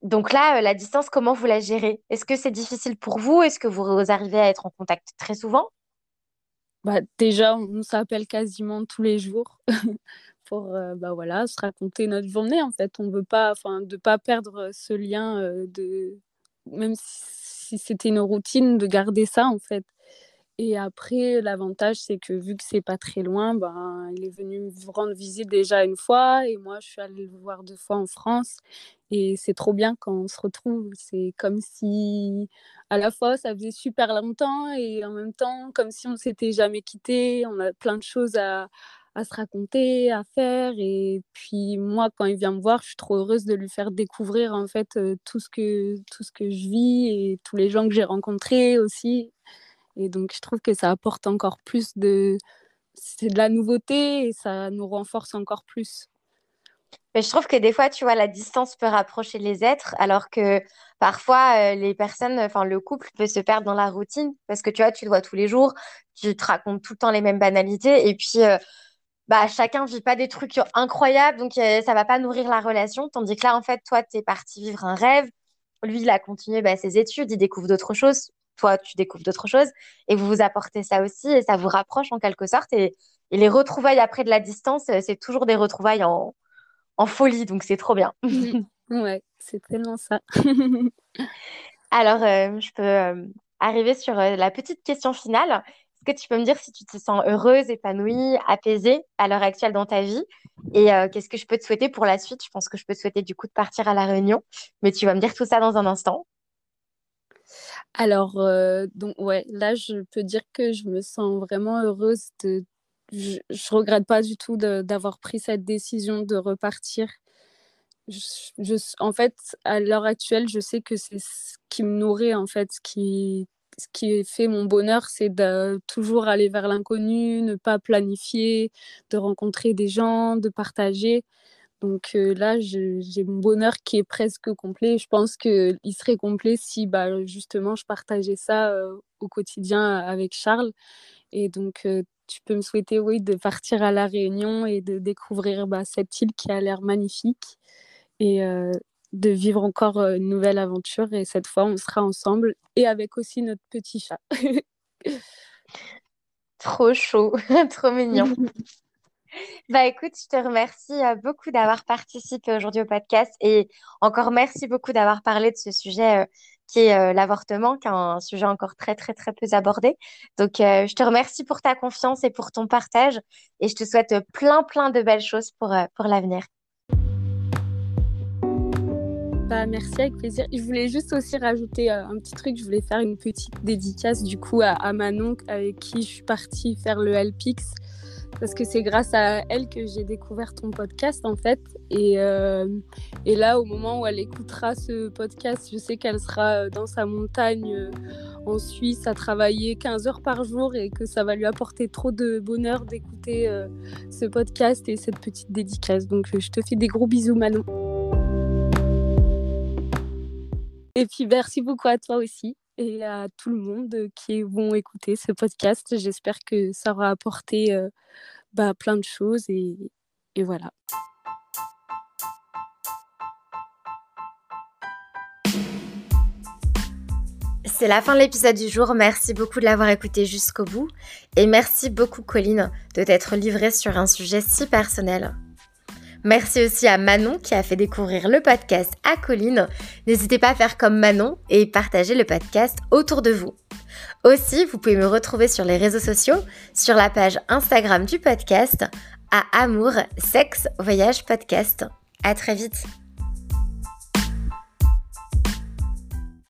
Donc là, euh, la distance, comment vous la gérez? Est-ce que c'est difficile pour vous? Est-ce que vous arrivez à être en contact très souvent? Bah, Déjà, on s'appelle quasiment tous les jours pour euh, bah, se raconter notre journée. En fait, on veut pas, de pas perdre ce lien, euh, de même si c'était une routine, de garder ça en fait. Et après, l'avantage, c'est que vu que c'est pas très loin, ben, il est venu me rendre visite déjà une fois et moi, je suis allée le voir deux fois en France. Et c'est trop bien quand on se retrouve. C'est comme si, à la fois, ça faisait super longtemps et en même temps, comme si on s'était jamais quitté. On a plein de choses à, à se raconter, à faire. Et puis moi, quand il vient me voir, je suis trop heureuse de lui faire découvrir en fait euh, tout ce que tout ce que je vis et tous les gens que j'ai rencontrés aussi. Et donc, je trouve que ça apporte encore plus de... C'est de la nouveauté et ça nous renforce encore plus. Mais je trouve que des fois, tu vois, la distance peut rapprocher les êtres, alors que parfois, euh, les personnes, enfin, le couple peut se perdre dans la routine, parce que tu vois, tu le vois tous les jours, tu te racontes tout le temps les mêmes banalités, et puis, euh, bah, chacun vit pas des trucs incroyables, donc euh, ça va pas nourrir la relation, tandis que là, en fait, toi, tu es parti vivre un rêve, lui, il a continué bah, ses études, il découvre d'autres choses, toi, tu découvres d'autres choses et vous vous apportez ça aussi et ça vous rapproche en quelque sorte. Et, les retrouvailles après de la distance, euh, c'est toujours des retrouvailles en, folie, donc c'est trop bien. ouais, c'est tellement ça. Alors, euh, je peux euh, arriver sur la petite question finale. Est-ce que tu peux me dire si tu te sens heureuse, épanouie, apaisée à l'heure actuelle dans ta vie? Et qu'est-ce que je peux te souhaiter pour la suite? Je pense que je peux te souhaiter du coup de partir à La Réunion, mais tu vas me dire tout ça dans un instant. Alors, euh, donc, ouais, là, je peux dire que je me sens vraiment heureuse. Je, je regrette pas du tout d'avoir pris cette décision de repartir. En fait, à l'heure actuelle, je sais que c'est ce qui me nourrit, en fait, qui, ce qui fait mon bonheur, c'est de toujours aller vers l'inconnu, ne pas planifier, de rencontrer des gens, de partager. Donc là, j'ai mon bonheur qui est presque complet. Je pense qu'il serait complet si bah, justement je partageais ça au quotidien avec Charles. Et donc, tu peux me souhaiter, oui, de partir à La Réunion et de découvrir bah, cette île qui a l'air magnifique et de vivre encore une nouvelle aventure. Et cette fois, on sera ensemble et avec aussi notre petit chat. Trop chaud, trop mignon. Bah écoute, je te remercie euh, beaucoup d'avoir participé aujourd'hui au podcast et encore merci beaucoup d'avoir parlé de ce sujet euh, qui est euh, l'avortement, qui est un sujet encore très très très peu abordé. Donc je te remercie pour ta confiance et pour ton partage et je te souhaite plein plein de belles choses pour, pour l'avenir. Bah, merci avec plaisir. Je voulais juste aussi rajouter un petit truc. Je voulais faire une petite dédicace du coup à, à Manon avec qui je suis partie faire le LPX parce que c'est grâce à elle que j'ai découvert ton podcast en fait. Et, euh, et, là, au moment où elle écoutera ce podcast, je sais qu'elle sera dans sa montagne euh, en Suisse à travailler 15 heures par jour et que ça va lui apporter trop de bonheur d'écouter euh, ce podcast et cette petite dédicace. Donc je te fais des gros bisous Manon. Et puis merci beaucoup à toi aussi et à tout le monde qui vont écouter ce podcast. J'espère que ça aura apporté bah, plein de choses et, et voilà. C'est la fin de l'épisode du jour. Merci beaucoup de l'avoir écouté jusqu'au bout. Et merci beaucoup, Colline, de t'être livrée sur un sujet si personnel. Merci aussi à Manon qui a fait découvrir le podcast à Colline. N'hésitez pas à faire comme Manon et partager le podcast autour de vous. Aussi, vous pouvez me retrouver sur les réseaux sociaux, sur la page Instagram du podcast, à Amour, Sexe, Voyage Podcast. À très vite!